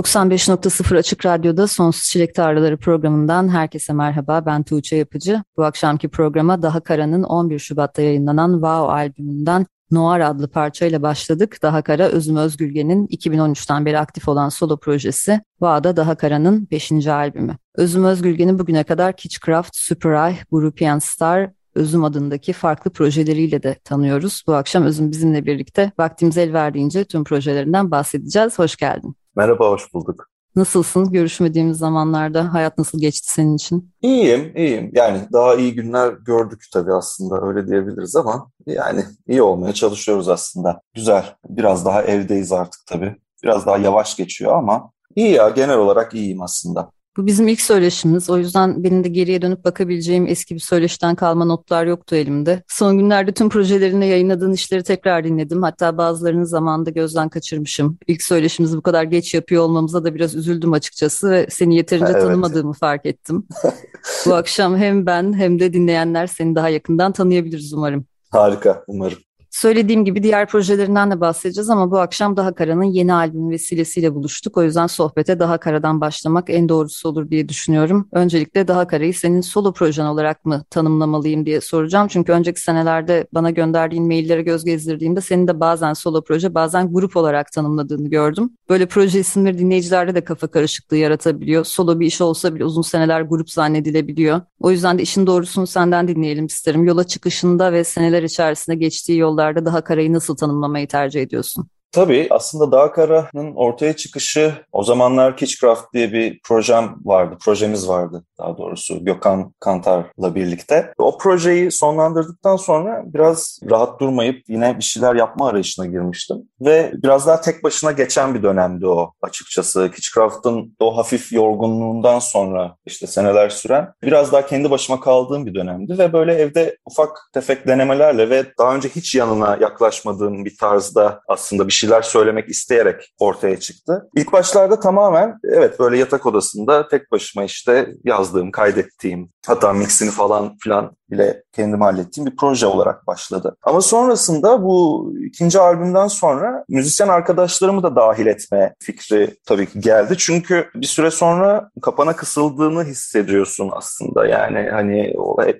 95.0 Açık Radyo'da Sonsuz Çilek Tarlaları programından herkese merhaba. Ben Tuğçe Yapıcı. Bu akşamki programa Daha Kara'nın 11 Şubat'ta yayınlanan Wow albümünden Noir adlı parçayla başladık. Daha Kara, Özüm Özgülgen'in 2013'ten beri aktif olan solo projesi Va'da Daha Kara'nın 5. albümü. Özüm Özgülgen'i bugüne kadar Kitchcraft, Super Eye, European Star, Özüm adındaki farklı projeleriyle de tanıyoruz. Bu akşam Özüm bizimle birlikte vaktimiz el verdiğince tüm projelerinden bahsedeceğiz. Hoş geldin. Merhaba, hoş bulduk. Nasılsın? Görüşmediğimiz zamanlarda hayat nasıl geçti senin için? İyiyim, iyiyim. Yani daha iyi günler gördük tabii aslında öyle diyebiliriz ama yani iyi olmaya çalışıyoruz aslında. Güzel. Biraz daha evdeyiz artık tabii. Biraz daha yavaş geçiyor ama iyi ya genel olarak iyiyim aslında. Bu bizim ilk söyleşimiz. O yüzden benim de geriye dönüp bakabileceğim eski bir söyleşten kalma notlar yoktu elimde. Son günlerde tüm projelerinde yayınladığın işleri tekrar dinledim. Hatta bazılarını zamanında gözden kaçırmışım. İlk söyleşimizi bu kadar geç yapıyor olmamıza da biraz üzüldüm açıkçası ve seni yeterince evet. tanımadığımı fark ettim. bu akşam hem ben hem de dinleyenler seni daha yakından tanıyabiliriz umarım. Harika, umarım. Söylediğim gibi diğer projelerinden de bahsedeceğiz ama bu akşam Daha Kara'nın yeni albüm vesilesiyle buluştuk. O yüzden sohbete Daha Kara'dan başlamak en doğrusu olur diye düşünüyorum. Öncelikle Daha Kara'yı senin solo projen olarak mı tanımlamalıyım diye soracağım. Çünkü önceki senelerde bana gönderdiğin maillere göz gezdirdiğimde senin de bazen solo proje bazen grup olarak tanımladığını gördüm. Böyle proje isimleri dinleyicilerde de kafa karışıklığı yaratabiliyor. Solo bir iş olsa bile uzun seneler grup zannedilebiliyor. O yüzden de işin doğrusunu senden dinleyelim isterim. Yola çıkışında ve seneler içerisinde geçtiği yolda yollarda daha karayı nasıl tanımlamayı tercih ediyorsun? Tabii aslında Dağ Kara'nın ortaya çıkışı o zamanlar Kitchcraft diye bir projem vardı, projemiz vardı daha doğrusu Gökhan Kantar'la birlikte. O projeyi sonlandırdıktan sonra biraz rahat durmayıp yine bir şeyler yapma arayışına girmiştim. Ve biraz daha tek başına geçen bir dönemdi o açıkçası. Kitchcraft'ın o hafif yorgunluğundan sonra işte seneler süren biraz daha kendi başıma kaldığım bir dönemdi ve böyle evde ufak tefek denemelerle ve daha önce hiç yanına yaklaşmadığım bir tarzda aslında bir şeyler söylemek isteyerek ortaya çıktı. İlk başlarda tamamen evet böyle yatak odasında tek başıma işte yazdığım, kaydettiğim hatta mixini falan filan bile kendim hallettiğim bir proje olarak başladı. Ama sonrasında bu ikinci albümden sonra müzisyen arkadaşlarımı da dahil etme fikri tabii ki geldi. Çünkü bir süre sonra kapana kısıldığını hissediyorsun aslında. Yani hani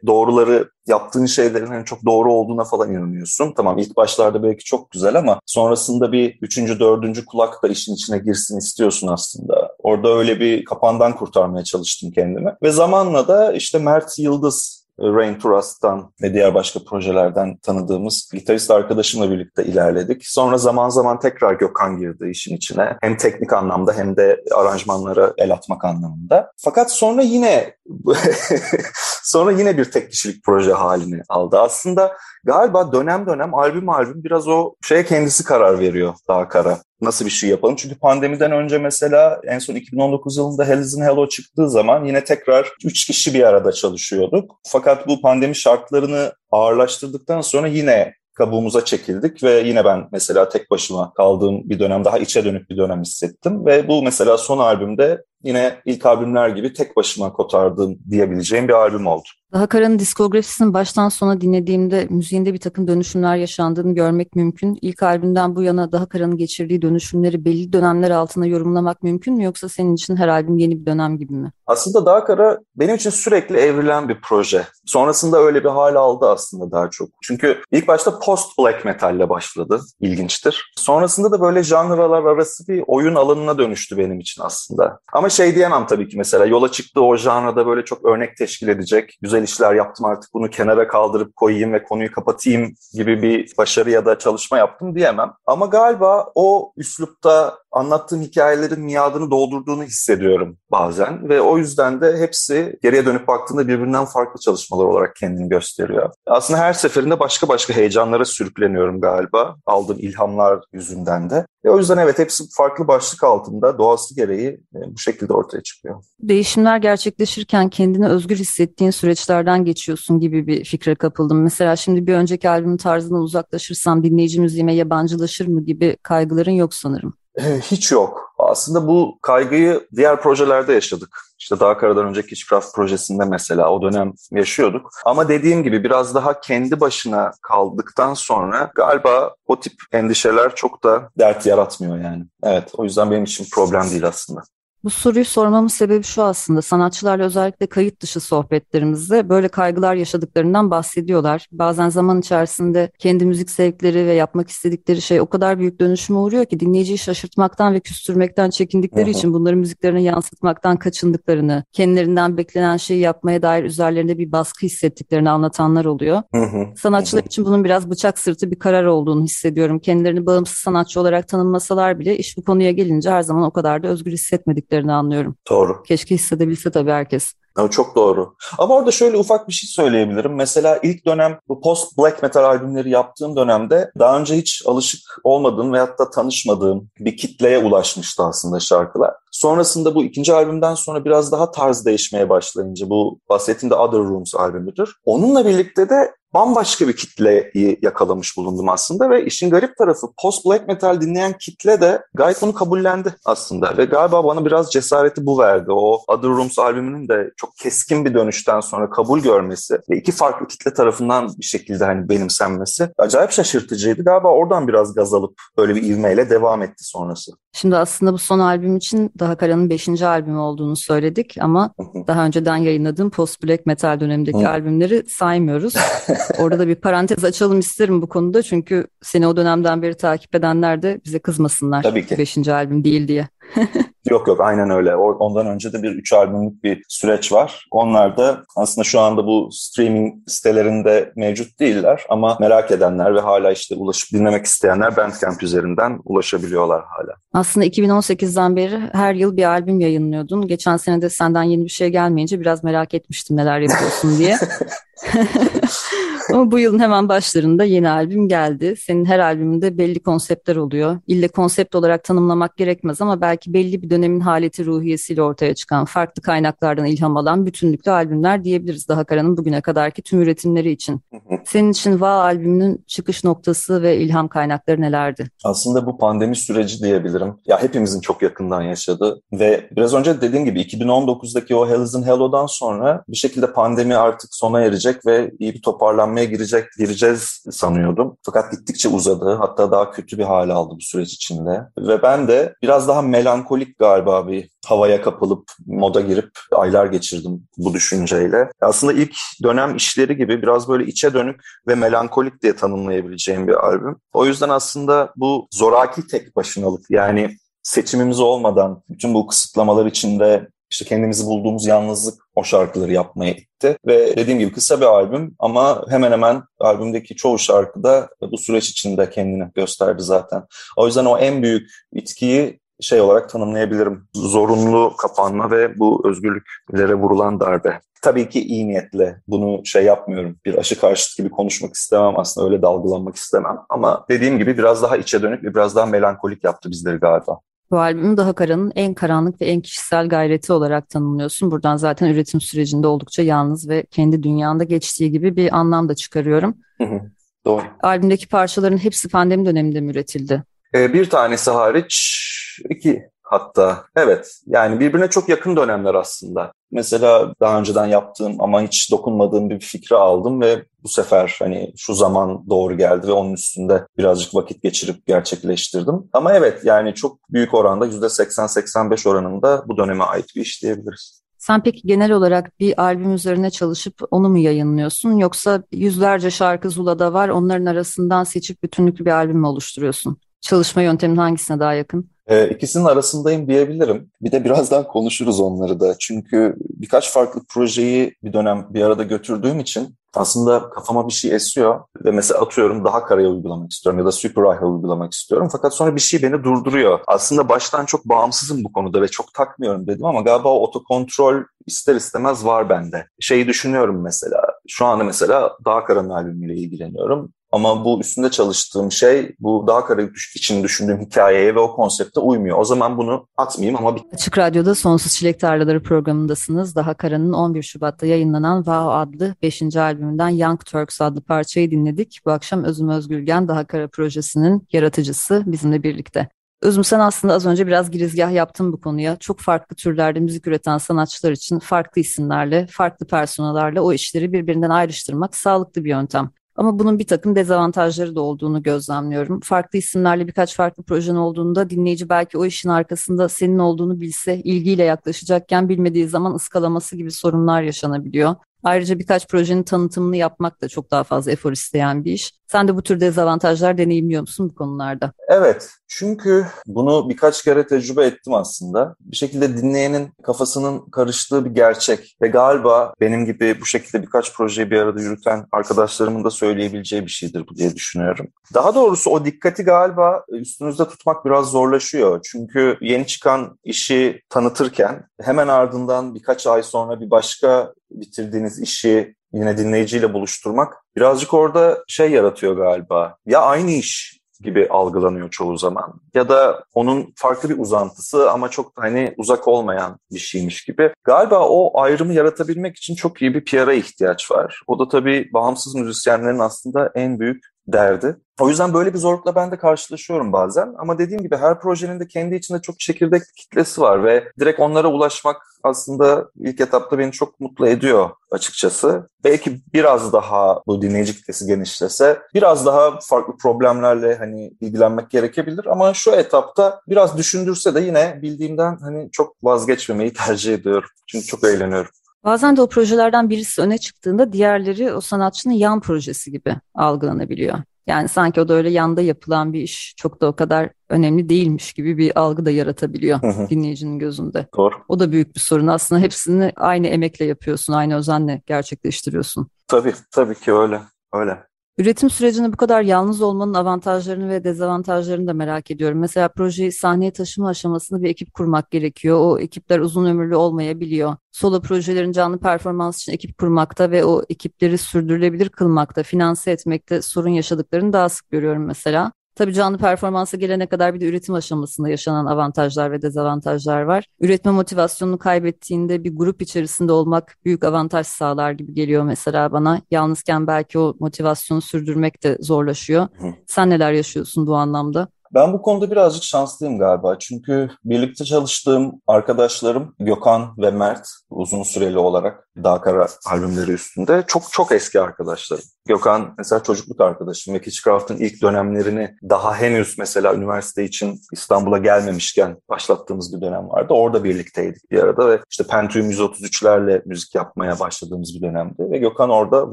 doğruları yaptığın şeylerin hani çok doğru olduğuna falan inanıyorsun. Tamam ilk başlarda belki çok güzel ama sonrasında bir üçüncü, dördüncü kulak da işin içine girsin istiyorsun aslında. Orada öyle bir kapandan kurtarmaya çalıştım kendimi. Ve zamanla da işte Mert Yıldız Rain Trust'tan ve diğer başka projelerden tanıdığımız gitarist arkadaşımla birlikte ilerledik. Sonra zaman zaman tekrar Gökhan girdi işin içine. Hem teknik anlamda hem de aranjmanlara el atmak anlamında. Fakat sonra yine sonra yine bir tek kişilik proje halini aldı. Aslında galiba dönem dönem albüm albüm biraz o şeye kendisi karar veriyor daha kara. Nasıl bir şey yapalım? Çünkü pandemiden önce mesela en son 2019 yılında Hell is in Hello çıktığı zaman yine tekrar 3 kişi bir arada çalışıyorduk. Fakat bu pandemi şartlarını ağırlaştırdıktan sonra yine kabuğumuza çekildik ve yine ben mesela tek başıma kaldığım bir dönem daha içe dönük bir dönem hissettim ve bu mesela son albümde yine ilk albümler gibi tek başıma kotardığım diyebileceğim bir albüm oldu. Daha Kara'nın diskografisini baştan sona dinlediğimde müziğinde bir takım dönüşümler yaşandığını görmek mümkün. İlk albümden bu yana Daha Kara'nın geçirdiği dönüşümleri belli dönemler altında yorumlamak mümkün mü yoksa senin için her albüm yeni bir dönem gibi mi? Aslında Daha Kara benim için sürekli evrilen bir proje. Sonrasında öyle bir hal aldı aslında daha çok. Çünkü ilk başta post black metalle başladı. İlginçtir. Sonrasında da böyle janralar arası bir oyun alanına dönüştü benim için aslında. Ama şey diyemem tabii ki mesela yola çıktığı o janrada böyle çok örnek teşkil edecek güzel işler yaptım artık bunu kenara kaldırıp koyayım ve konuyu kapatayım gibi bir başarı ya da çalışma yaptım diyemem. Ama galiba o üslupta anlattığım hikayelerin miadını doldurduğunu hissediyorum bazen ve o yüzden de hepsi geriye dönüp baktığında birbirinden farklı çalışmalar olarak kendini gösteriyor. Aslında her seferinde başka başka heyecanlara sürükleniyorum galiba aldığım ilhamlar yüzünden de. E o yüzden evet hepsi farklı başlık altında doğası gereği e, bu şekilde ortaya çıkıyor. Değişimler gerçekleşirken kendini özgür hissettiğin süreçlerden geçiyorsun gibi bir fikre kapıldım. Mesela şimdi bir önceki albümün tarzından uzaklaşırsam dinleyici müziğime yabancılaşır mı gibi kaygıların yok sanırım. Hiç yok. Aslında bu kaygıyı diğer projelerde yaşadık. İşte daha karadan önceki Hitchcraft projesinde mesela o dönem yaşıyorduk. Ama dediğim gibi biraz daha kendi başına kaldıktan sonra galiba o tip endişeler çok da dert yaratmıyor yani. Evet o yüzden benim için problem değil aslında. Bu soruyu sormamın sebebi şu aslında. Sanatçılarla özellikle kayıt dışı sohbetlerimizde böyle kaygılar yaşadıklarından bahsediyorlar. Bazen zaman içerisinde kendi müzik zevkleri ve yapmak istedikleri şey o kadar büyük dönüşüme uğruyor ki dinleyiciyi şaşırtmaktan ve küstürmekten çekindikleri Aha. için bunları müziklerine yansıtmaktan kaçındıklarını, kendilerinden beklenen şeyi yapmaya dair üzerlerinde bir baskı hissettiklerini anlatanlar oluyor. Aha. Sanatçılar Aha. için bunun biraz bıçak sırtı bir karar olduğunu hissediyorum. Kendilerini bağımsız sanatçı olarak tanımlasalar bile iş bu konuya gelince her zaman o kadar da özgür hissetmedik hissettiklerini anlıyorum. Doğru. Keşke hissedebilse tabii herkes. Çok doğru. Ama orada şöyle ufak bir şey söyleyebilirim. Mesela ilk dönem bu post black metal albümleri yaptığım dönemde daha önce hiç alışık olmadığım veyahut da tanışmadığım bir kitleye ulaşmıştı aslında şarkılar. Sonrasında bu ikinci albümden sonra biraz daha tarz değişmeye başlayınca bu bahsettiğim de Other Rooms albümüdür. Onunla birlikte de bambaşka bir kitleyi yakalamış bulundum aslında ve işin garip tarafı post black metal dinleyen kitle de gayet bunu kabullendi aslında ve galiba bana biraz cesareti bu verdi. O Other Rooms albümünün de çok keskin bir dönüşten sonra kabul görmesi ve iki farklı kitle tarafından bir şekilde hani benimsenmesi acayip şaşırtıcıydı. Galiba oradan biraz gaz alıp böyle bir ivmeyle devam etti sonrası. Şimdi aslında bu son albüm için Daha Kara'nın 5. albümü olduğunu söyledik ama daha önceden yayınladığım post black metal dönemindeki albümleri saymıyoruz. Orada da bir parantez açalım isterim bu konuda çünkü seni o dönemden beri takip edenler de bize kızmasınlar. Tabii ki. 5. albüm değil diye. yok yok aynen öyle. Ondan önce de bir üç albümlük bir süreç var. Onlar da aslında şu anda bu streaming sitelerinde mevcut değiller ama merak edenler ve hala işte ulaşıp dinlemek isteyenler Bandcamp üzerinden ulaşabiliyorlar hala. Aslında 2018'den beri her yıl bir albüm yayınlıyordun. Geçen sene de senden yeni bir şey gelmeyince biraz merak etmiştim neler yapıyorsun diye. Ama bu yılın hemen başlarında yeni albüm geldi. Senin her albümünde belli konseptler oluyor. İlle konsept olarak tanımlamak gerekmez ama belki belli bir dönemin haleti ruhiyesiyle ortaya çıkan, farklı kaynaklardan ilham alan bütünlüklü albümler diyebiliriz Daha Kara'nın bugüne kadarki tüm üretimleri için. Senin için Va albümünün çıkış noktası ve ilham kaynakları nelerdi? Aslında bu pandemi süreci diyebilirim. Ya hepimizin çok yakından yaşadı ve biraz önce dediğim gibi 2019'daki o Hell is in Hello'dan sonra bir şekilde pandemi artık sona erecek ve iyi bir toparlanmaya girecek gireceğiz sanıyordum. Fakat gittikçe uzadı. Hatta daha kötü bir hale aldı bu süreç içinde. Ve ben de biraz daha melankolik galiba bir havaya kapılıp moda girip aylar geçirdim bu düşünceyle. Aslında ilk dönem işleri gibi biraz böyle içe dönük ve melankolik diye tanımlayabileceğim bir albüm. O yüzden aslında bu zoraki tek başınalık yani seçimimiz olmadan bütün bu kısıtlamalar içinde işte kendimizi bulduğumuz yalnızlık o şarkıları yapmaya itti. Ve dediğim gibi kısa bir albüm ama hemen hemen albümdeki çoğu şarkı da bu süreç içinde kendini gösterdi zaten. O yüzden o en büyük itkiyi şey olarak tanımlayabilirim. Zorunlu kapanma ve bu özgürlüklere vurulan darbe. Tabii ki iyi niyetle bunu şey yapmıyorum. Bir aşı karşıtı gibi konuşmak istemem aslında öyle dalgalanmak istemem. Ama dediğim gibi biraz daha içe dönük ve biraz daha melankolik yaptı bizleri galiba. Bu albümü Daha Kara'nın en karanlık ve en kişisel gayreti olarak tanımlıyorsun. Buradan zaten üretim sürecinde oldukça yalnız ve kendi dünyanda geçtiği gibi bir anlam da çıkarıyorum. Hı hı, doğru. Albümdeki parçaların hepsi pandemi döneminde mi üretildi? Ee, bir tanesi hariç iki hatta. Evet yani birbirine çok yakın dönemler aslında. Mesela daha önceden yaptığım ama hiç dokunmadığım bir fikri aldım ve bu sefer hani şu zaman doğru geldi ve onun üstünde birazcık vakit geçirip gerçekleştirdim. Ama evet yani çok büyük oranda %80-85 oranında bu döneme ait bir iş diyebiliriz. Sen peki genel olarak bir albüm üzerine çalışıp onu mu yayınlıyorsun yoksa yüzlerce şarkı Zula'da var onların arasından seçip bütünlüklü bir albüm mü oluşturuyorsun? Çalışma yöntemin hangisine daha yakın? Ee, ikisinin arasındayım diyebilirim. Bir de birazdan konuşuruz onları da. Çünkü birkaç farklı projeyi bir dönem bir arada götürdüğüm için aslında kafama bir şey esiyor ve mesela atıyorum daha karaya uygulamak istiyorum ya da super IH'a uygulamak istiyorum. Fakat sonra bir şey beni durduruyor. Aslında baştan çok bağımsızım bu konuda ve çok takmıyorum dedim ama galiba otokontrol ister istemez var bende. Şeyi düşünüyorum mesela. Şu anda mesela daha karanın albümüyle ilgileniyorum. Ama bu üstünde çalıştığım şey bu daha kara için düşündüğüm hikayeye ve o konsepte uymuyor. O zaman bunu atmayayım ama... Bir... Açık Radyo'da Sonsuz Çilek Tarlaları programındasınız. Daha Kara'nın 11 Şubat'ta yayınlanan Wow adlı 5. albümünden Young Turks adlı parçayı dinledik. Bu akşam Özüm Özgülgen Daha Kara projesinin yaratıcısı bizimle birlikte. Özüm sen aslında az önce biraz girizgah yaptın bu konuya. Çok farklı türlerde müzik üreten sanatçılar için farklı isimlerle, farklı personalarla o işleri birbirinden ayrıştırmak sağlıklı bir yöntem. Ama bunun bir takım dezavantajları da olduğunu gözlemliyorum. Farklı isimlerle birkaç farklı projen olduğunda dinleyici belki o işin arkasında senin olduğunu bilse ilgiyle yaklaşacakken bilmediği zaman ıskalaması gibi sorunlar yaşanabiliyor. Ayrıca birkaç projenin tanıtımını yapmak da çok daha fazla efor isteyen bir iş. Sen de bu tür dezavantajlar deneyimliyor musun bu konularda? Evet. Çünkü bunu birkaç kere tecrübe ettim aslında. Bir şekilde dinleyenin kafasının karıştığı bir gerçek. Ve galiba benim gibi bu şekilde birkaç projeyi bir arada yürüten arkadaşlarımın da söyleyebileceği bir şeydir bu diye düşünüyorum. Daha doğrusu o dikkati galiba üstünüzde tutmak biraz zorlaşıyor. Çünkü yeni çıkan işi tanıtırken hemen ardından birkaç ay sonra bir başka bitirdiğiniz işi yine dinleyiciyle buluşturmak birazcık orada şey yaratıyor galiba. Ya aynı iş gibi algılanıyor çoğu zaman. Ya da onun farklı bir uzantısı ama çok da hani uzak olmayan bir şeymiş gibi. Galiba o ayrımı yaratabilmek için çok iyi bir PR'a ihtiyaç var. O da tabii bağımsız müzisyenlerin aslında en büyük derdi. O yüzden böyle bir zorlukla ben de karşılaşıyorum bazen. Ama dediğim gibi her projenin de kendi içinde çok çekirdek kitlesi var ve direkt onlara ulaşmak aslında ilk etapta beni çok mutlu ediyor açıkçası. Belki biraz daha bu dinleyici kitlesi genişlese, biraz daha farklı problemlerle hani ilgilenmek gerekebilir ama şu etapta biraz düşündürse de yine bildiğimden hani çok vazgeçmemeyi tercih ediyorum. Çünkü çok eğleniyorum. Bazen de o projelerden birisi öne çıktığında diğerleri o sanatçının yan projesi gibi algılanabiliyor. Yani sanki o da öyle yanda yapılan bir iş çok da o kadar önemli değilmiş gibi bir algı da yaratabiliyor dinleyicinin gözünde. Doğru. O da büyük bir sorun. Aslında hepsini aynı emekle yapıyorsun, aynı özenle gerçekleştiriyorsun. Tabii, tabii ki öyle. Öyle. Üretim sürecinde bu kadar yalnız olmanın avantajlarını ve dezavantajlarını da merak ediyorum. Mesela projeyi sahneye taşıma aşamasında bir ekip kurmak gerekiyor. O ekipler uzun ömürlü olmayabiliyor. Solo projelerin canlı performans için ekip kurmakta ve o ekipleri sürdürülebilir kılmakta, finanse etmekte sorun yaşadıklarını daha sık görüyorum mesela. Tabii canlı performansa gelene kadar bir de üretim aşamasında yaşanan avantajlar ve dezavantajlar var. Üretme motivasyonunu kaybettiğinde bir grup içerisinde olmak büyük avantaj sağlar gibi geliyor mesela bana. Yalnızken belki o motivasyonu sürdürmek de zorlaşıyor. Sen neler yaşıyorsun bu anlamda? Ben bu konuda birazcık şanslıyım galiba. Çünkü birlikte çalıştığım arkadaşlarım Gökhan ve Mert uzun süreli olarak Daha Kara albümleri üstünde çok çok eski arkadaşlarım. Gökhan mesela çocukluk arkadaşım ve Kitchcraft'ın ilk dönemlerini daha henüz mesela üniversite için İstanbul'a gelmemişken başlattığımız bir dönem vardı. Orada birlikteydik bir arada ve işte Pentium 133'lerle müzik yapmaya başladığımız bir dönemdi ve Gökhan orada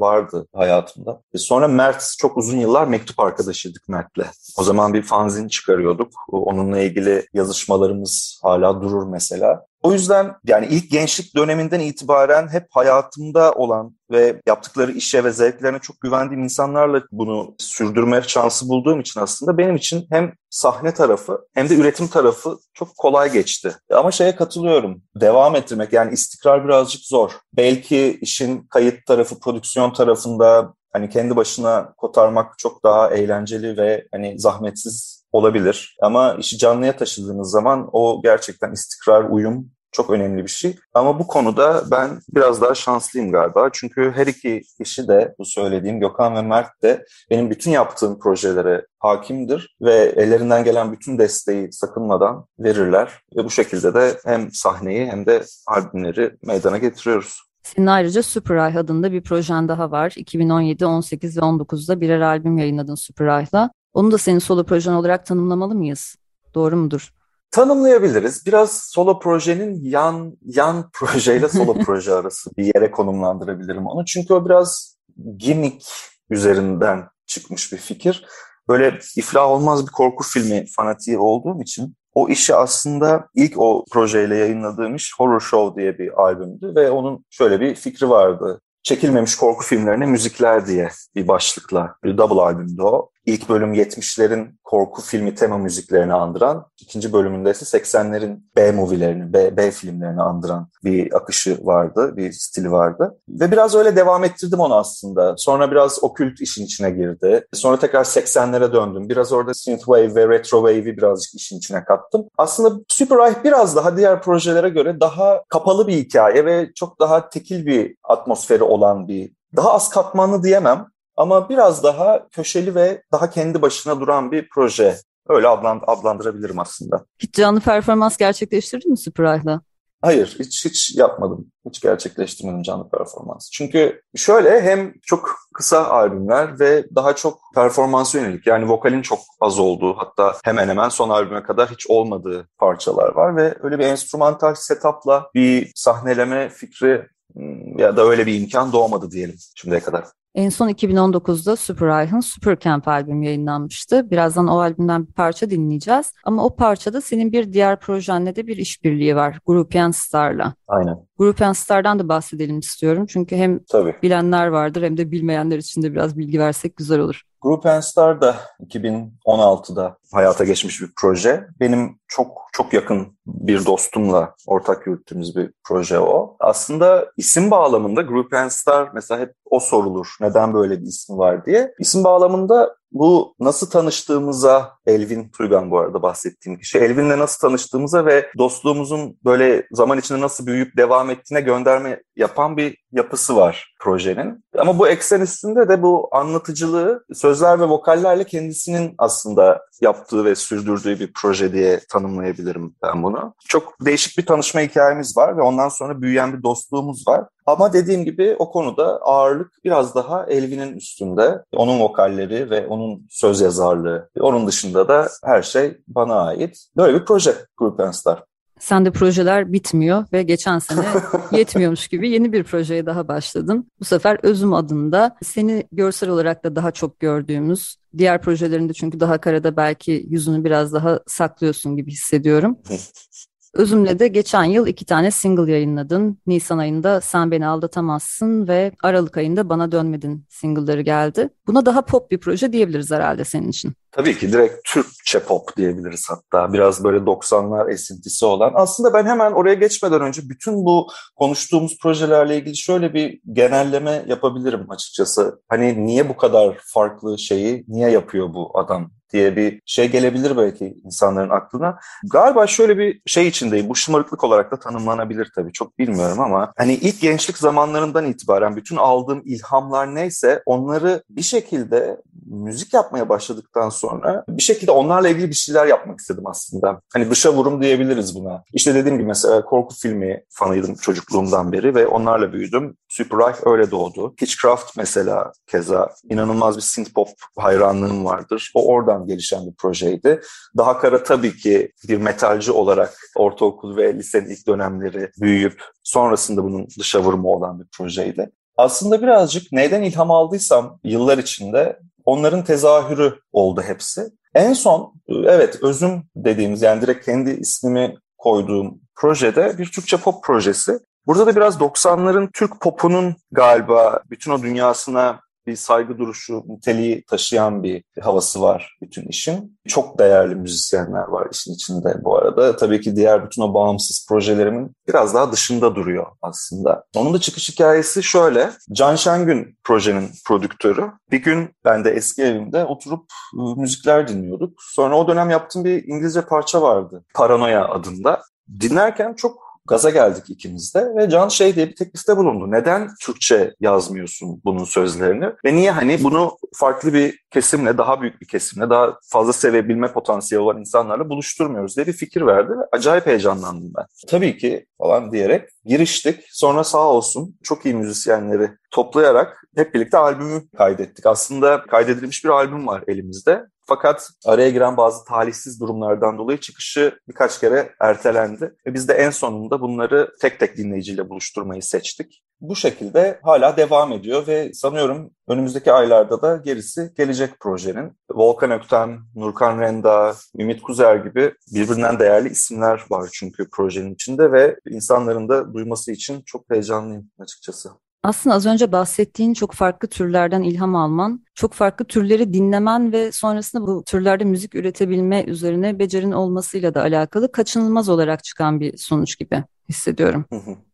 vardı hayatımda. Ve sonra Mert çok uzun yıllar mektup arkadaşıydık Mert'le. O zaman bir fanzin çıkarıyorduk. Onunla ilgili yazışmalarımız hala durur mesela. O yüzden yani ilk gençlik döneminden itibaren hep hayatımda olan ve yaptıkları işe ve zevklerine çok güvendiğim insanlarla bunu sürdürme şansı bulduğum için aslında benim için hem sahne tarafı hem de üretim tarafı çok kolay geçti. Ama şeye katılıyorum. Devam ettirmek yani istikrar birazcık zor. Belki işin kayıt tarafı, prodüksiyon tarafında hani kendi başına kotarmak çok daha eğlenceli ve hani zahmetsiz olabilir. Ama işi canlıya taşıdığınız zaman o gerçekten istikrar, uyum çok önemli bir şey. Ama bu konuda ben biraz daha şanslıyım galiba. Çünkü her iki kişi de bu söylediğim Gökhan ve Mert de benim bütün yaptığım projelere hakimdir ve ellerinden gelen bütün desteği sakınmadan verirler. Ve bu şekilde de hem sahneyi hem de albümleri meydana getiriyoruz. Senin ayrıca Super Eye adında bir projen daha var. 2017, 18 ve 19'da birer albüm yayınladın Super Eye'la. Onu da senin solo projen olarak tanımlamalı mıyız? Doğru mudur? Tanımlayabiliriz. Biraz solo projenin yan yan projeyle solo proje arası bir yere konumlandırabilirim onu. Çünkü o biraz gimmick üzerinden çıkmış bir fikir. Böyle iflah olmaz bir korku filmi fanatiği olduğum için O işi aslında ilk o projeyle yayınladığım iş Horror Show diye bir albümdü ve onun şöyle bir fikri vardı çekilmemiş korku filmlerine müzikler diye bir başlıkla bir double albümdü o. İlk bölüm 70'lerin korku filmi tema müziklerini andıran, ikinci bölümünde ise 80'lerin B-movie'lerini, B, B filmlerini andıran bir akışı vardı, bir stili vardı. Ve biraz öyle devam ettirdim onu aslında. Sonra biraz okült işin içine girdi. Sonra tekrar 80'lere döndüm. Biraz orada synthwave ve retrowave'i birazcık işin içine kattım. Aslında Super Eye biraz daha diğer projelere göre daha kapalı bir hikaye ve çok daha tekil bir atmosferi olan bir daha az katmanlı diyemem ama biraz daha köşeli ve daha kendi başına duran bir proje. Öyle adlandırabilirim aslında. Hiç canlı performans gerçekleştirdin mi Sprite'la? Hayır, hiç hiç yapmadım. Hiç gerçekleştirmedim canlı performans. Çünkü şöyle hem çok kısa albümler ve daha çok performans yönelik. Yani vokalin çok az olduğu hatta hemen hemen son albüme kadar hiç olmadığı parçalar var ve öyle bir enstrümantal setupla bir sahneleme fikri hmm, ya da öyle bir imkan doğmadı diyelim şimdiye kadar. En son 2019'da Super Ayhan Super Camp albüm yayınlanmıştı. Birazdan o albümden bir parça dinleyeceğiz. Ama o parçada senin bir diğer projenle de bir işbirliği var. Groupian Star'la. Aynen. Groupian Star'dan da bahsedelim istiyorum. Çünkü hem Tabii. bilenler vardır hem de bilmeyenler için de biraz bilgi versek güzel olur. Group Star da 2016'da hayata geçmiş bir proje. Benim çok çok yakın bir dostumla ortak yürüttüğümüz bir proje o. Aslında isim bağlamında Group Star mesela hep o sorulur. Neden böyle bir ismi var diye. İsim bağlamında bu nasıl tanıştığımıza Elvin Tuygan bu arada bahsettiğim kişi. Elvin'le nasıl tanıştığımıza ve dostluğumuzun böyle zaman içinde nasıl büyüyüp devam ettiğine gönderme yapan bir yapısı var projenin. Ama bu eksen üstünde de bu anlatıcılığı sözler ve vokallerle kendisinin aslında yaptığı ve sürdürdüğü bir proje diye tanımlayabilirim ben bunu. Çok değişik bir tanışma hikayemiz var ve ondan sonra büyüyen bir dostluğumuz var. Ama dediğim gibi o konuda ağırlık biraz daha Elvin'in üstünde. Onun vokalleri ve onun söz yazarlığı. Onun dışında da her şey bana ait. Böyle bir proje Group and Star. Sen de projeler bitmiyor ve geçen sene yetmiyormuş gibi yeni bir projeye daha başladın. Bu sefer Özüm adında seni görsel olarak da daha çok gördüğümüz, diğer projelerinde çünkü daha karada belki yüzünü biraz daha saklıyorsun gibi hissediyorum. Özümle de geçen yıl iki tane single yayınladın. Nisan ayında Sen Beni Aldatamazsın ve Aralık ayında Bana Dönmedin single'ları geldi. Buna daha pop bir proje diyebiliriz herhalde senin için. Tabii ki direkt Türkçe pop diyebiliriz hatta. Biraz böyle 90'lar esintisi olan. Aslında ben hemen oraya geçmeden önce bütün bu konuştuğumuz projelerle ilgili şöyle bir genelleme yapabilirim açıkçası. Hani niye bu kadar farklı şeyi niye yapıyor bu adam diye bir şey gelebilir belki insanların aklına. Galiba şöyle bir şey içindeyim. Bu şımarıklık olarak da tanımlanabilir tabii. Çok bilmiyorum ama hani ilk gençlik zamanlarından itibaren bütün aldığım ilhamlar neyse onları bir şekilde müzik yapmaya başladıktan sonra bir şekilde onlarla ilgili bir şeyler yapmak istedim aslında. Hani dışa vurum diyebiliriz buna. İşte dediğim gibi mesela korku filmi fanıydım çocukluğumdan beri ve onlarla büyüdüm. Super Life öyle doğdu. Hitchcraft mesela keza inanılmaz bir synth pop hayranlığım vardır. O oradan gelişen bir projeydi. Daha Kara tabii ki bir metalci olarak ortaokul ve lisenin ilk dönemleri büyüyüp sonrasında bunun dışa vurumu olan bir projeydi. Aslında birazcık neyden ilham aldıysam yıllar içinde onların tezahürü oldu hepsi. En son evet özüm dediğimiz yani direkt kendi ismimi koyduğum projede bir Türkçe pop projesi. Burada da biraz 90'ların Türk popunun galiba bütün o dünyasına bir saygı duruşu, niteliği taşıyan bir havası var bütün işin. Çok değerli müzisyenler var işin içinde bu arada. Tabii ki diğer bütün o bağımsız projelerimin biraz daha dışında duruyor aslında. Onun da çıkış hikayesi şöyle. Can Şengün projenin prodüktörü. Bir gün ben de eski evimde oturup ıı, müzikler dinliyorduk. Sonra o dönem yaptığım bir İngilizce parça vardı. Paranoya adında. Dinlerken çok gaza geldik ikimiz de ve Can şey diye bir teklifte bulundu. Neden Türkçe yazmıyorsun bunun sözlerini ve niye hani bunu farklı bir kesimle, daha büyük bir kesimle, daha fazla sevebilme potansiyeli olan insanlarla buluşturmuyoruz diye bir fikir verdi ve acayip heyecanlandım ben. Tabii ki falan diyerek giriştik. Sonra sağ olsun çok iyi müzisyenleri toplayarak hep birlikte albümü kaydettik. Aslında kaydedilmiş bir albüm var elimizde. Fakat araya giren bazı talihsiz durumlardan dolayı çıkışı birkaç kere ertelendi. Ve biz de en sonunda bunları tek tek dinleyiciyle buluşturmayı seçtik. Bu şekilde hala devam ediyor ve sanıyorum önümüzdeki aylarda da gerisi gelecek projenin. Volkan Ökten, Nurkan Renda, Ümit Kuzer gibi birbirinden değerli isimler var çünkü projenin içinde ve insanların da duyması için çok heyecanlıyım açıkçası. Aslında az önce bahsettiğin çok farklı türlerden ilham alman, çok farklı türleri dinlemen ve sonrasında bu türlerde müzik üretebilme üzerine becerin olmasıyla da alakalı kaçınılmaz olarak çıkan bir sonuç gibi hissediyorum.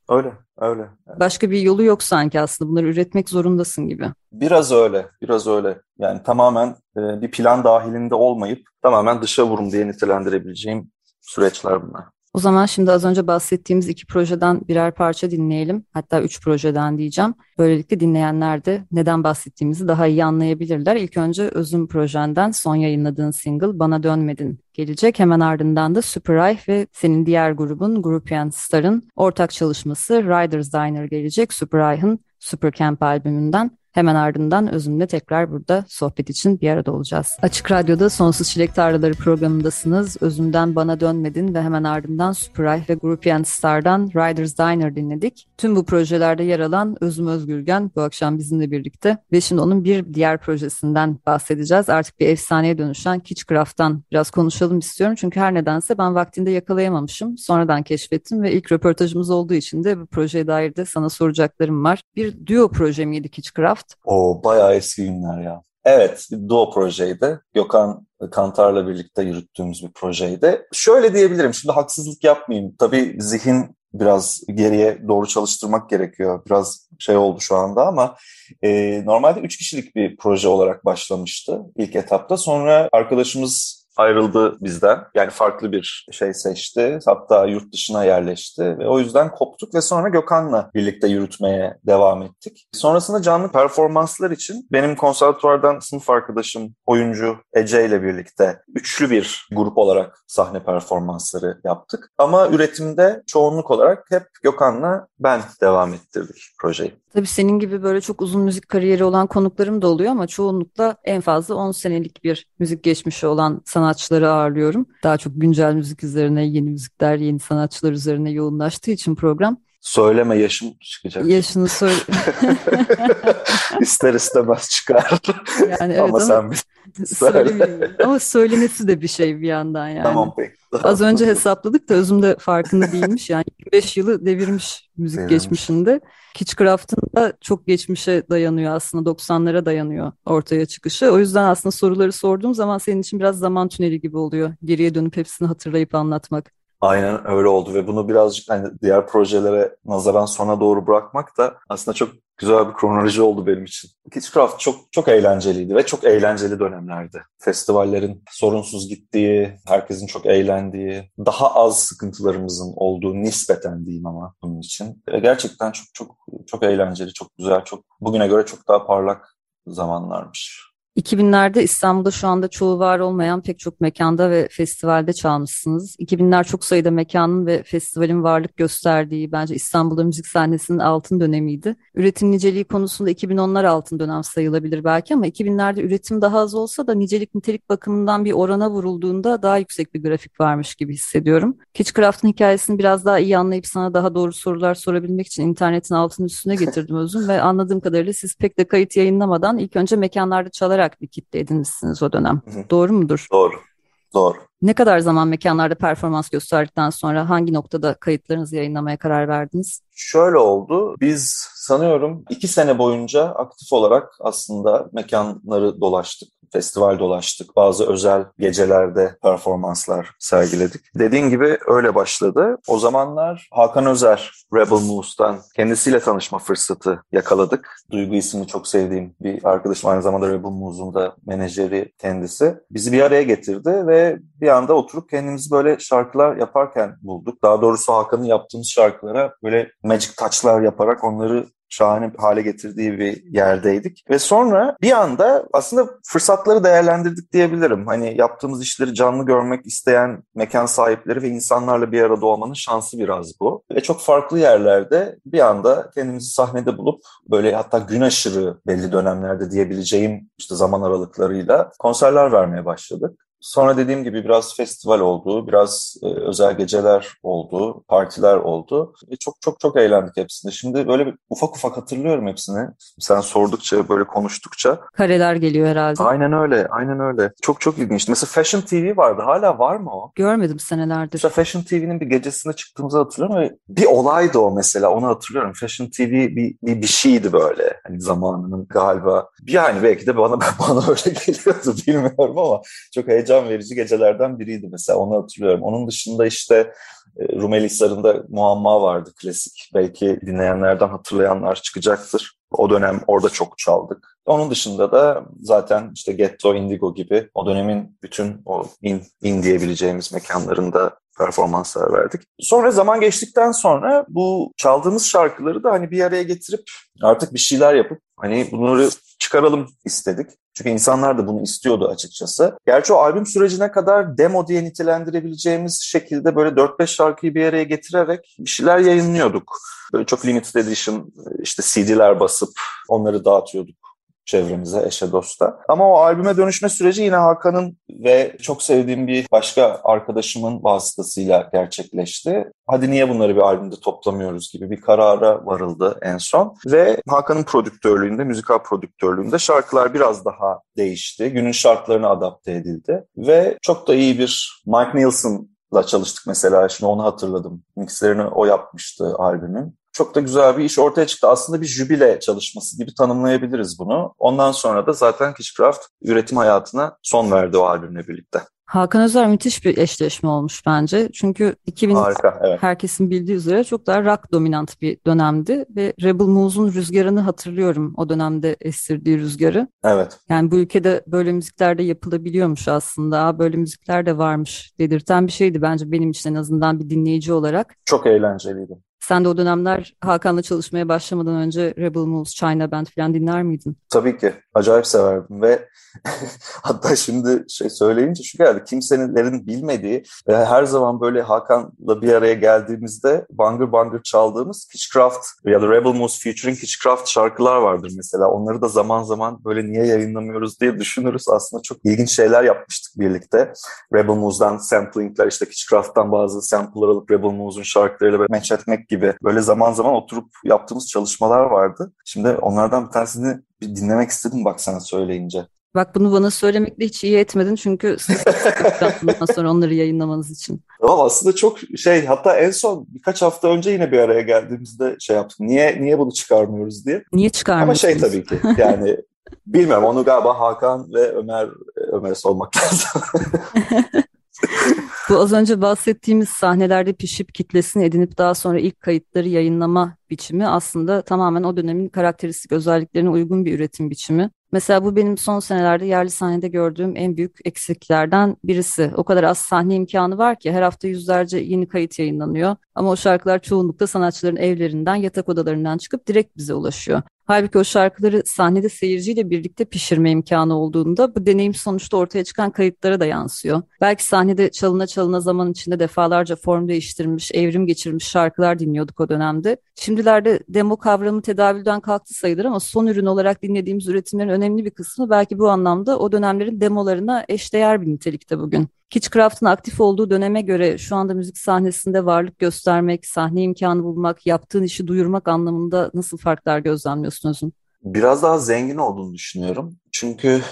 Öyle, öyle. Başka bir yolu yok sanki aslında. Bunları üretmek zorundasın gibi. Biraz öyle, biraz öyle. Yani tamamen e, bir plan dahilinde olmayıp tamamen dışa vurum diye nitelendirebileceğim süreçler bunlar. O zaman şimdi az önce bahsettiğimiz iki projeden birer parça dinleyelim. Hatta üç projeden diyeceğim. Böylelikle dinleyenler de neden bahsettiğimizi daha iyi anlayabilirler. İlk önce Özüm projenden son yayınladığın single Bana Dönmedin gelecek. Hemen ardından da Super Eye ve senin diğer grubun Groupian Star'ın ortak çalışması Riders Diner gelecek. Super Eye'ın Super Camp albümünden. Hemen ardından Özüm'le tekrar burada sohbet için bir arada olacağız. Açık Radyo'da Sonsuz Çilek Tarlaları programındasınız. Özüm'den Bana Dönmedin ve hemen ardından Superay ve Groupian Star'dan Riders Diner dinledik. Tüm bu projelerde yer alan Özüm Özgürgen bu akşam bizimle birlikte ve şimdi onun bir diğer projesinden bahsedeceğiz. Artık bir efsaneye dönüşen Kitchcraft'tan biraz konuşalım istiyorum. Çünkü her nedense ben vaktinde yakalayamamışım. Sonradan keşfettim ve ilk röportajımız olduğu için de bu projeye dair de sana soracaklarım var. Bir duo proje miydi Kitchcraft? Craft. O bayağı eski günler ya. Evet, duo projeydi. Gökhan Kantar'la birlikte yürüttüğümüz bir projeydi. Şöyle diyebilirim, şimdi haksızlık yapmayayım. Tabii zihin biraz geriye doğru çalıştırmak gerekiyor. Biraz şey oldu şu anda ama e, normalde üç kişilik bir proje olarak başlamıştı ilk etapta. Sonra arkadaşımız ayrıldı bizden. Yani farklı bir şey seçti. Hatta yurt dışına yerleşti ve o yüzden koptuk ve sonra Gökhan'la birlikte yürütmeye devam ettik. Sonrasında canlı performanslar için benim konservatuvardan sınıf arkadaşım oyuncu Ece ile birlikte üçlü bir grup olarak sahne performansları yaptık. Ama üretimde çoğunluk olarak hep Gökhan'la ben devam ettirdik projeyi. Tabii senin gibi böyle çok uzun müzik kariyeri olan konuklarım da oluyor ama çoğunlukla en fazla 10 senelik bir müzik geçmişi olan sanatçıları ağırlıyorum. Daha çok güncel müzik üzerine, yeni müzikler, yeni sanatçılar üzerine yoğunlaştığı için program. Söyleme yaşım çıkacak. Yaşını söyle. İster istemez çıkar. Yani evet ama, ama sen bir söyle. Ama söylemesi de bir şey bir yandan yani. Tamam peki. Az önce hesapladık da özüm de farkında değilmiş. Yani 25 yılı devirmiş müzik devirmiş. geçmişinde. Kitchcraft'ın da çok geçmişe dayanıyor aslında 90'lara dayanıyor ortaya çıkışı. O yüzden aslında soruları sorduğum zaman senin için biraz zaman tüneli gibi oluyor. Geriye dönüp hepsini hatırlayıp anlatmak. Aynen öyle oldu ve bunu birazcık hani diğer projelere nazaran sona doğru bırakmak da aslında çok güzel bir kronoloji oldu benim için. Kitchcraft çok çok eğlenceliydi ve çok eğlenceli dönemlerdi. Festivallerin sorunsuz gittiği, herkesin çok eğlendiği, daha az sıkıntılarımızın olduğu nispeten diyeyim ama bunun için. Ve gerçekten çok çok çok eğlenceli, çok güzel, çok bugüne göre çok daha parlak zamanlarmış. 2000'lerde İstanbul'da şu anda çoğu var olmayan pek çok mekanda ve festivalde çalmışsınız. 2000'ler çok sayıda mekanın ve festivalin varlık gösterdiği bence İstanbul'da müzik sahnesinin altın dönemiydi. Üretim niceliği konusunda 2010'lar altın dönem sayılabilir belki ama 2000'lerde üretim daha az olsa da nicelik nitelik bakımından bir orana vurulduğunda daha yüksek bir grafik varmış gibi hissediyorum. Kitchcraft'ın hikayesini biraz daha iyi anlayıp sana daha doğru sorular sorabilmek için internetin altının üstüne getirdim özüm ve anladığım kadarıyla siz pek de kayıt yayınlamadan ilk önce mekanlarda çalarak olarak bir kitle edinmişsiniz o dönem. Hı hı. Doğru mudur? Doğru. Doğru. Ne kadar zaman mekanlarda performans gösterdikten sonra hangi noktada kayıtlarınızı yayınlamaya karar verdiniz? Şöyle oldu. Biz sanıyorum iki sene boyunca aktif olarak aslında mekanları dolaştık festival dolaştık. Bazı özel gecelerde performanslar sergiledik. Dediğin gibi öyle başladı. O zamanlar Hakan Özer Rebel Moose'dan kendisiyle tanışma fırsatı yakaladık. Duygu ismini çok sevdiğim bir arkadaşım aynı zamanda Rebel Moose'un da menajeri kendisi. Bizi bir araya getirdi ve bir anda oturup kendimizi böyle şarkılar yaparken bulduk. Daha doğrusu Hakan'ın yaptığımız şarkılara böyle magic touch'lar yaparak onları şahane hale getirdiği bir yerdeydik. Ve sonra bir anda aslında fırsatları değerlendirdik diyebilirim. Hani yaptığımız işleri canlı görmek isteyen mekan sahipleri ve insanlarla bir arada olmanın şansı biraz bu. Ve çok farklı yerlerde bir anda kendimizi sahnede bulup böyle hatta gün aşırı belli dönemlerde diyebileceğim işte zaman aralıklarıyla konserler vermeye başladık. Sonra dediğim gibi biraz festival oldu, biraz e, özel geceler oldu, partiler oldu. E, çok çok çok eğlendik hepsinde. Şimdi böyle bir ufak ufak hatırlıyorum hepsini. Sen sordukça, böyle konuştukça. Kareler geliyor herhalde. Aynen öyle, aynen öyle. Çok çok ilginç. Mesela Fashion TV vardı. Hala var mı o? Görmedim senelerdir. Mesela Fashion TV'nin bir gecesinde çıktığımızı hatırlıyorum ve bir olaydı o mesela. Onu hatırlıyorum. Fashion TV bir, bir, bir şeydi böyle. Hani zamanının galiba. Yani belki de bana, bana öyle geliyordu bilmiyorum ama çok heyecan heyecan verici gecelerden biriydi mesela onu hatırlıyorum. Onun dışında işte e, Rumeli Hisarı'nda muamma vardı klasik. Belki dinleyenlerden hatırlayanlar çıkacaktır. O dönem orada çok çaldık. Onun dışında da zaten işte Ghetto, Indigo gibi o dönemin bütün o in, in diyebileceğimiz mekanlarında performanslar verdik. Sonra zaman geçtikten sonra bu çaldığımız şarkıları da hani bir araya getirip artık bir şeyler yapıp hani bunları çıkaralım istedik. Çünkü insanlar da bunu istiyordu açıkçası. Gerçi o albüm sürecine kadar demo diye nitelendirebileceğimiz şekilde böyle 4-5 şarkıyı bir araya getirerek bir şeyler yayınlıyorduk. Böyle çok limited edition işte CD'ler basıp onları dağıtıyorduk çevremize, eşe dosta. Ama o albüme dönüşme süreci yine Hakan'ın ve çok sevdiğim bir başka arkadaşımın vasıtasıyla gerçekleşti. Hadi niye bunları bir albümde toplamıyoruz gibi bir karara varıldı en son. Ve Hakan'ın prodüktörlüğünde, müzikal prodüktörlüğünde şarkılar biraz daha değişti. Günün şartlarına adapte edildi. Ve çok da iyi bir Mike Nielsen'la çalıştık mesela. Şimdi onu hatırladım. Mixlerini o yapmıştı albümün çok da güzel bir iş ortaya çıktı. Aslında bir jübile çalışması gibi tanımlayabiliriz bunu. Ondan sonra da zaten Kishcraft üretim hayatına son verdi o albümle birlikte. Hakan Özer müthiş bir eşleşme olmuş bence. Çünkü 2000 Harika, evet. herkesin bildiği üzere çok daha rock dominant bir dönemdi ve Rebel Moose'un rüzgarını hatırlıyorum o dönemde estirdiği rüzgarı. Evet. Yani bu ülkede böyle müzikler de yapılabiliyormuş aslında. Böyle müzikler de varmış dedirten bir şeydi bence benim için en azından bir dinleyici olarak. Çok eğlenceliydi. Sen de o dönemler Hakan'la çalışmaya başlamadan önce Rebel Moves, China Band falan dinler miydin? Tabii ki. Acayip severdim ve hatta şimdi şey söyleyince şu geldi. Kimselerin bilmediği ve her zaman böyle Hakan'la bir araya geldiğimizde bangır bangır çaldığımız Hitchcraft ya da Rebel Moves featuring Hitchcraft şarkılar vardır mesela. Onları da zaman zaman böyle niye yayınlamıyoruz diye düşünürüz. Aslında çok ilginç şeyler yapmıştık birlikte. Rebel Moves'dan samplingler işte Hitchcraft'tan bazı sample'lar alıp Rebel Moves'un şarkılarıyla match etmek gibi böyle zaman zaman oturup yaptığımız çalışmalar vardı. Şimdi onlardan bir tanesini dinlemek istedim bak sana söyleyince. Bak bunu bana söylemekle hiç iyi etmedin çünkü bundan sonra onları yayınlamanız için. Tamam aslında çok şey hatta en son birkaç hafta önce yine bir araya geldiğimizde şey yaptık. Niye niye bunu çıkarmıyoruz diye. Niye çıkarmıyorsunuz? Ama şey tabii ki yani bilmiyorum onu galiba Hakan ve Ömer Ömer'e sormak lazım. Bu az önce bahsettiğimiz sahnelerde pişip kitlesini edinip daha sonra ilk kayıtları yayınlama biçimi aslında tamamen o dönemin karakteristik özelliklerine uygun bir üretim biçimi. Mesela bu benim son senelerde yerli sahnede gördüğüm en büyük eksiklerden birisi. O kadar az sahne imkanı var ki her hafta yüzlerce yeni kayıt yayınlanıyor. Ama o şarkılar çoğunlukla sanatçıların evlerinden, yatak odalarından çıkıp direkt bize ulaşıyor. Halbuki o şarkıları sahnede seyirciyle birlikte pişirme imkanı olduğunda bu deneyim sonuçta ortaya çıkan kayıtlara da yansıyor. Belki sahnede çalına çalına zaman içinde defalarca form değiştirmiş, evrim geçirmiş şarkılar dinliyorduk o dönemde. Şimdilerde demo kavramı tedavülden kalktı sayılır ama son ürün olarak dinlediğimiz üretimlerin önemli bir kısmı belki bu anlamda o dönemlerin demolarına eşdeğer bir nitelikte bugün. Kitchcraft'ın aktif olduğu döneme göre şu anda müzik sahnesinde varlık göstermek, sahne imkanı bulmak, yaptığın işi duyurmak anlamında nasıl farklar gözlemliyorsunuz? Biraz daha zengin olduğunu düşünüyorum. Çünkü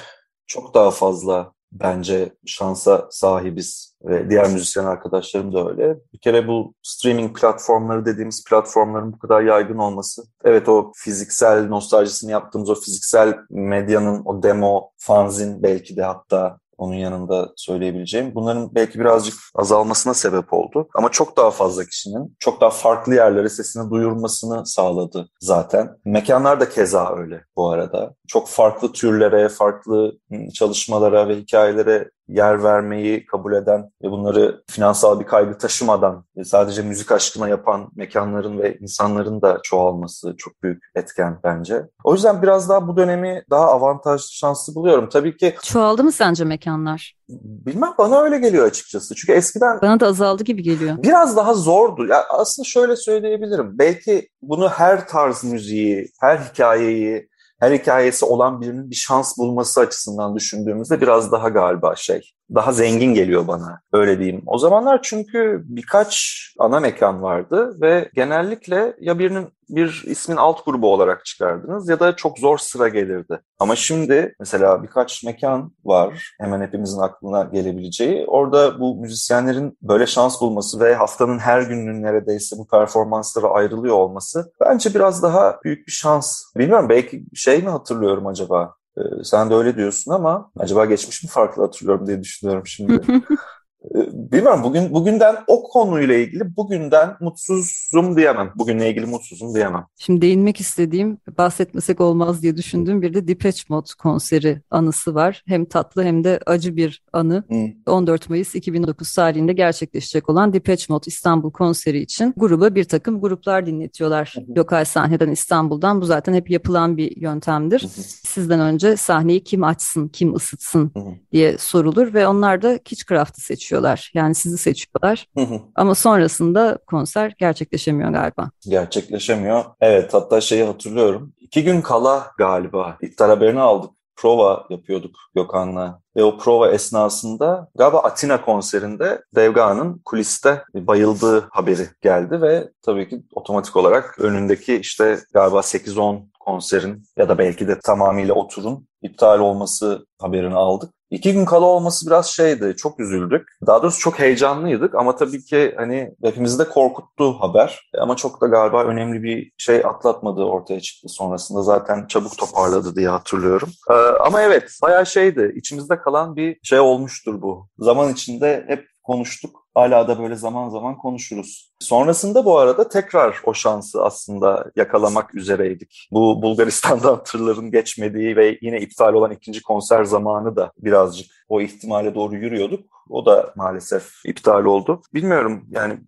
çok daha fazla bence şansa sahibiz ve diğer müzisyen arkadaşlarım da öyle. Bir kere bu streaming platformları dediğimiz platformların bu kadar yaygın olması. Evet o fiziksel nostaljisini yaptığımız o fiziksel medyanın o demo, fanzin belki de hatta onun yanında söyleyebileceğim. Bunların belki birazcık azalmasına sebep oldu. Ama çok daha fazla kişinin çok daha farklı yerlere sesini duyurmasını sağladı zaten. Mekanlar da keza öyle bu arada. Çok farklı türlere, farklı çalışmalara ve hikayelere yer vermeyi kabul eden ve bunları finansal bir kaygı taşımadan sadece müzik aşkına yapan mekanların ve insanların da çoğalması çok büyük etken bence. O yüzden biraz daha bu dönemi daha avantaj şanslı buluyorum. Tabii ki... Çoğaldı mı sence mekanlar? Bilmem bana öyle geliyor açıkçası. Çünkü eskiden... Bana da azaldı gibi geliyor. Biraz daha zordu. Ya aslında şöyle söyleyebilirim. Belki bunu her tarz müziği, her hikayeyi, her hikayesi olan birinin bir şans bulması açısından düşündüğümüzde biraz daha galiba şey, daha zengin geliyor bana öyle diyeyim. O zamanlar çünkü birkaç ana mekan vardı ve genellikle ya birinin bir ismin alt grubu olarak çıkardınız ya da çok zor sıra gelirdi. Ama şimdi mesela birkaç mekan var hemen hepimizin aklına gelebileceği. Orada bu müzisyenlerin böyle şans bulması ve haftanın her gününün neredeyse bu performanslara ayrılıyor olması bence biraz daha büyük bir şans. Bilmiyorum belki şey mi hatırlıyorum acaba? Ee, sen de öyle diyorsun ama acaba geçmiş mi farklı hatırlıyorum diye düşünüyorum şimdi. Ee, bilmiyorum bugün bugünden o konuyla ilgili bugünden mutsuzum diyemem. Bugünle ilgili mutsuzum diyemem. Şimdi değinmek istediğim, bahsetmesek olmaz diye düşündüğüm bir de Depeche Mode konseri anısı var. Hem tatlı hem de acı bir anı. Hmm. 14 Mayıs 2009 tarihinde gerçekleşecek olan Depeche Mode İstanbul konseri için gruba bir takım gruplar dinletiyorlar. Hmm. Lokal sahneden İstanbul'dan. Bu zaten hep yapılan bir yöntemdir. Hmm. Sizden önce sahneyi kim açsın, kim ısıtsın diye sorulur ve onlar da Kitchcraft'ı seçiyor seçiyorlar. Yani sizi seçiyorlar. Ama sonrasında konser gerçekleşemiyor galiba. Gerçekleşemiyor. Evet hatta şeyi hatırlıyorum. İki gün kala galiba iptal haberini aldık. Prova yapıyorduk Gökhan'la ve o prova esnasında galiba Atina konserinde Devga'nın kuliste bayıldığı haberi geldi ve tabii ki otomatik olarak önündeki işte galiba 8-10 konserin ya da belki de tamamıyla oturun iptal olması haberini aldık. İki gün kala olması biraz şeydi, çok üzüldük. Daha doğrusu çok heyecanlıydık ama tabii ki hani hepimizi de korkuttu haber. Ama çok da galiba önemli bir şey atlatmadı ortaya çıktı sonrasında. Zaten çabuk toparladı diye hatırlıyorum. Ee, ama evet bayağı şeydi, içimizde kalan bir şey olmuştur bu. Zaman içinde hep konuştuk. Hala da böyle zaman zaman konuşuruz. Sonrasında bu arada tekrar o şansı aslında yakalamak üzereydik. Bu Bulgaristan'dan tırların geçmediği ve yine iptal olan ikinci konser zamanı da birazcık o ihtimale doğru yürüyorduk. O da maalesef iptal oldu. Bilmiyorum yani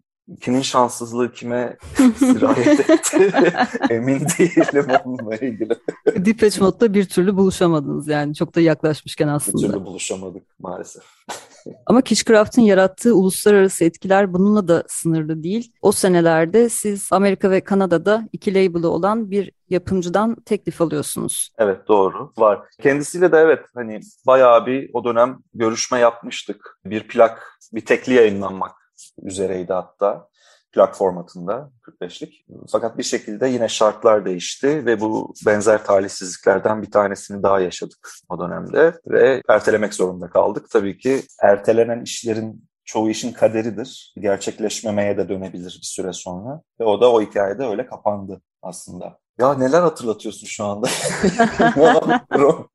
kimin şanssızlığı kime sirayet etti emin değilim onunla ilgili. Depeche Mode'da bir türlü buluşamadınız yani çok da yaklaşmışken aslında. Bir türlü buluşamadık maalesef. Ama Kitchcraft'ın yarattığı uluslararası etkiler bununla da sınırlı değil. O senelerde siz Amerika ve Kanada'da iki label'ı olan bir yapımcıdan teklif alıyorsunuz. Evet doğru var. Kendisiyle de evet hani bayağı bir o dönem görüşme yapmıştık. Bir plak, bir tekli yayınlanmak üzereydi hatta plak formatında 45'lik. Fakat bir şekilde yine şartlar değişti ve bu benzer talihsizliklerden bir tanesini daha yaşadık o dönemde ve ertelemek zorunda kaldık. Tabii ki ertelenen işlerin çoğu işin kaderidir. Gerçekleşmemeye de dönebilir bir süre sonra. Ve o da o hikayede öyle kapandı aslında. Ya neler hatırlatıyorsun şu anda?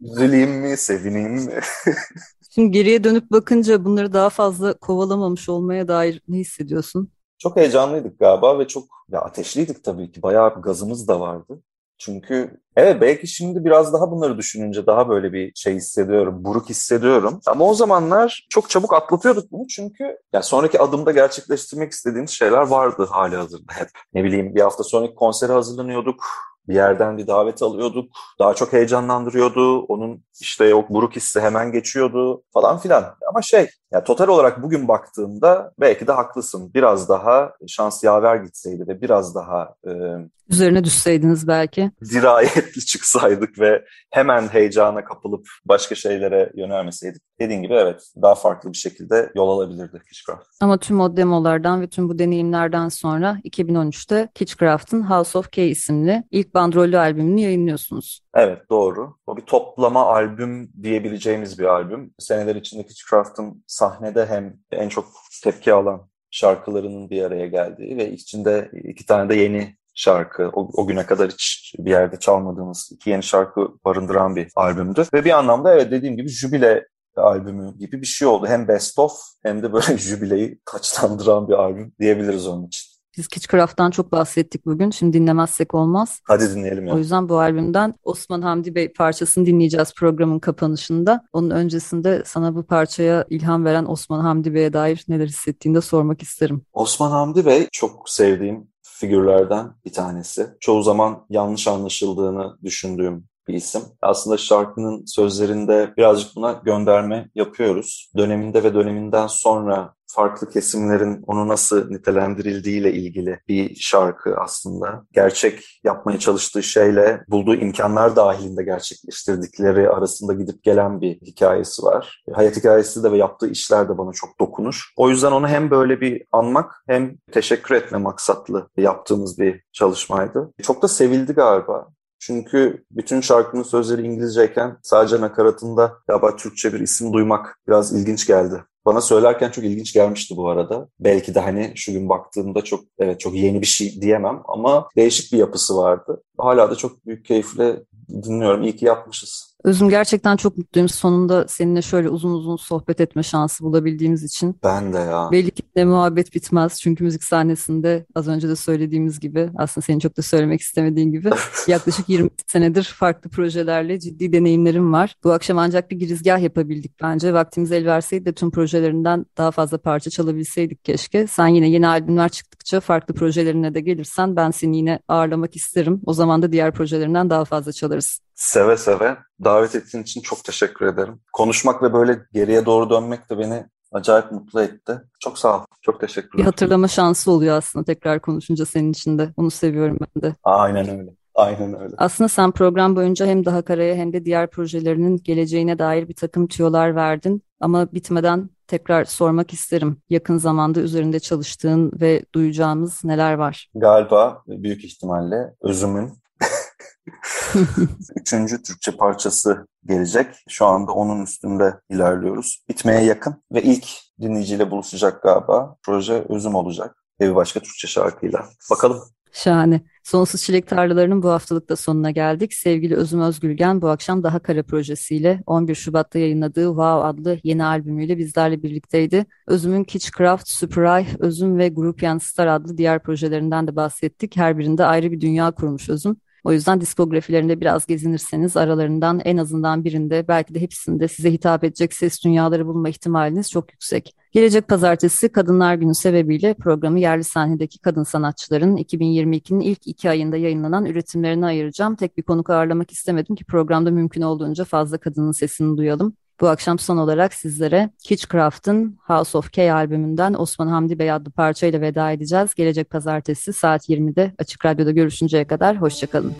Üzüleyim mi, sevineyim mi? Şimdi geriye dönüp bakınca bunları daha fazla kovalamamış olmaya dair ne hissediyorsun? Çok heyecanlıydık galiba ve çok ya ateşliydik tabii ki. Bayağı bir gazımız da vardı. Çünkü evet belki şimdi biraz daha bunları düşününce daha böyle bir şey hissediyorum, buruk hissediyorum. Ama o zamanlar çok çabuk atlatıyorduk bunu çünkü ya sonraki adımda gerçekleştirmek istediğimiz şeyler vardı hali hazırda hep. Ne bileyim bir hafta sonraki konsere hazırlanıyorduk bir yerden bir davet alıyorduk. Daha çok heyecanlandırıyordu. Onun işte yok buruk hissi hemen geçiyordu falan filan. Ama şey yani total olarak bugün baktığımda belki de haklısın. Biraz daha şans yaver gitseydi ve biraz daha e, üzerine düşseydiniz belki. Dirayetli çıksaydık ve hemen heyecana kapılıp başka şeylere yönelmeseydik. Dediğin gibi evet daha farklı bir şekilde yol alabilirdik Kitchcraft. Ama tüm o demolardan ve tüm bu deneyimlerden sonra 2013'te Kitchcraft'ın House of K isimli ilk bandrollü albümünü yayınlıyorsunuz. Evet doğru. O bir toplama albüm diyebileceğimiz bir albüm. Seneler içinde Kitchcraft'ın sahnede hem en çok tepki alan şarkılarının bir araya geldiği ve içinde iki tane de yeni şarkı. O, o güne kadar hiç bir yerde çalmadığımız iki yeni şarkı barındıran bir albümdü. Ve bir anlamda evet dediğim gibi jübile albümü gibi bir şey oldu. Hem best of hem de böyle jübileyi taçlandıran bir albüm diyebiliriz onun için. Biz Kitchcraft'tan çok bahsettik bugün. Şimdi dinlemezsek olmaz. Hadi dinleyelim ya. O yüzden bu albümden Osman Hamdi Bey parçasını dinleyeceğiz programın kapanışında. Onun öncesinde sana bu parçaya ilham veren Osman Hamdi Bey'e dair neler hissettiğini de sormak isterim. Osman Hamdi Bey çok sevdiğim figürlerden bir tanesi. Çoğu zaman yanlış anlaşıldığını düşündüğüm bir isim. Aslında şarkının sözlerinde birazcık buna gönderme yapıyoruz. Döneminde ve döneminden sonra farklı kesimlerin onu nasıl nitelendirildiğiyle ilgili bir şarkı aslında. Gerçek yapmaya çalıştığı şeyle bulduğu imkanlar dahilinde gerçekleştirdikleri arasında gidip gelen bir hikayesi var. Hayat hikayesi de ve yaptığı işler de bana çok dokunur. O yüzden onu hem böyle bir anmak hem teşekkür etme maksatlı yaptığımız bir çalışmaydı. Çok da sevildi galiba. Çünkü bütün şarkının sözleri İngilizceyken sadece nakaratında galiba Türkçe bir isim duymak biraz ilginç geldi. Bana söylerken çok ilginç gelmişti bu arada. Belki de hani şu gün baktığımda çok evet çok yeni bir şey diyemem ama değişik bir yapısı vardı. Hala da çok büyük keyifle dinliyorum. İyi ki yapmışız. Özüm gerçekten çok mutluyum. Sonunda seninle şöyle uzun uzun sohbet etme şansı bulabildiğimiz için. Ben de ya. Belli ki de muhabbet bitmez. Çünkü müzik sahnesinde az önce de söylediğimiz gibi aslında senin çok da söylemek istemediğin gibi yaklaşık 20 senedir farklı projelerle ciddi deneyimlerim var. Bu akşam ancak bir girizgah yapabildik bence. Vaktimiz el verseydi de tüm projelerinden daha fazla parça çalabilseydik keşke. Sen yine yeni albümler çıktıkça farklı projelerine de gelirsen ben seni yine ağırlamak isterim. O zaman da diğer projelerinden daha fazla çalarız. Seve seve. Davet ettiğin için çok teşekkür ederim. Konuşmak ve böyle geriye doğru dönmek de beni acayip mutlu etti. Çok sağ ol. Çok teşekkürler. Bir hatırlama şansı oluyor aslında tekrar konuşunca senin için de. Onu seviyorum ben de. Aynen öyle. Aynen öyle. Aslında sen program boyunca hem Daha Kara'ya hem de diğer projelerinin geleceğine dair bir takım tüyolar verdin. Ama bitmeden tekrar sormak isterim. Yakın zamanda üzerinde çalıştığın ve duyacağımız neler var? Galiba büyük ihtimalle özümün Üçüncü Türkçe parçası gelecek. Şu anda onun üstünde ilerliyoruz. Bitmeye yakın ve ilk dinleyiciyle buluşacak galiba. Proje özüm olacak. Bir başka Türkçe şarkıyla. Bakalım. Şahane. Sonsuz Çilek Tarlaları'nın bu haftalıkta sonuna geldik. Sevgili Özüm Özgülgen bu akşam Daha Kara projesiyle 11 Şubat'ta yayınladığı Wow adlı yeni albümüyle bizlerle birlikteydi. Özüm'ün Kitchcraft, Super Özüm ve Groupian Star adlı diğer projelerinden de bahsettik. Her birinde ayrı bir dünya kurmuş Özüm. O yüzden diskografilerinde biraz gezinirseniz aralarından en azından birinde belki de hepsinde size hitap edecek ses dünyaları bulma ihtimaliniz çok yüksek. Gelecek pazartesi Kadınlar Günü sebebiyle programı yerli sahnedeki kadın sanatçıların 2022'nin ilk iki ayında yayınlanan üretimlerini ayıracağım. Tek bir konuk ağırlamak istemedim ki programda mümkün olduğunca fazla kadının sesini duyalım. Bu akşam son olarak sizlere Kitchcraft'ın House of K albümünden Osman Hamdi Bey adlı parçayla veda edeceğiz. Gelecek pazartesi saat 20'de Açık Radyo'da görüşünceye kadar hoşçakalın.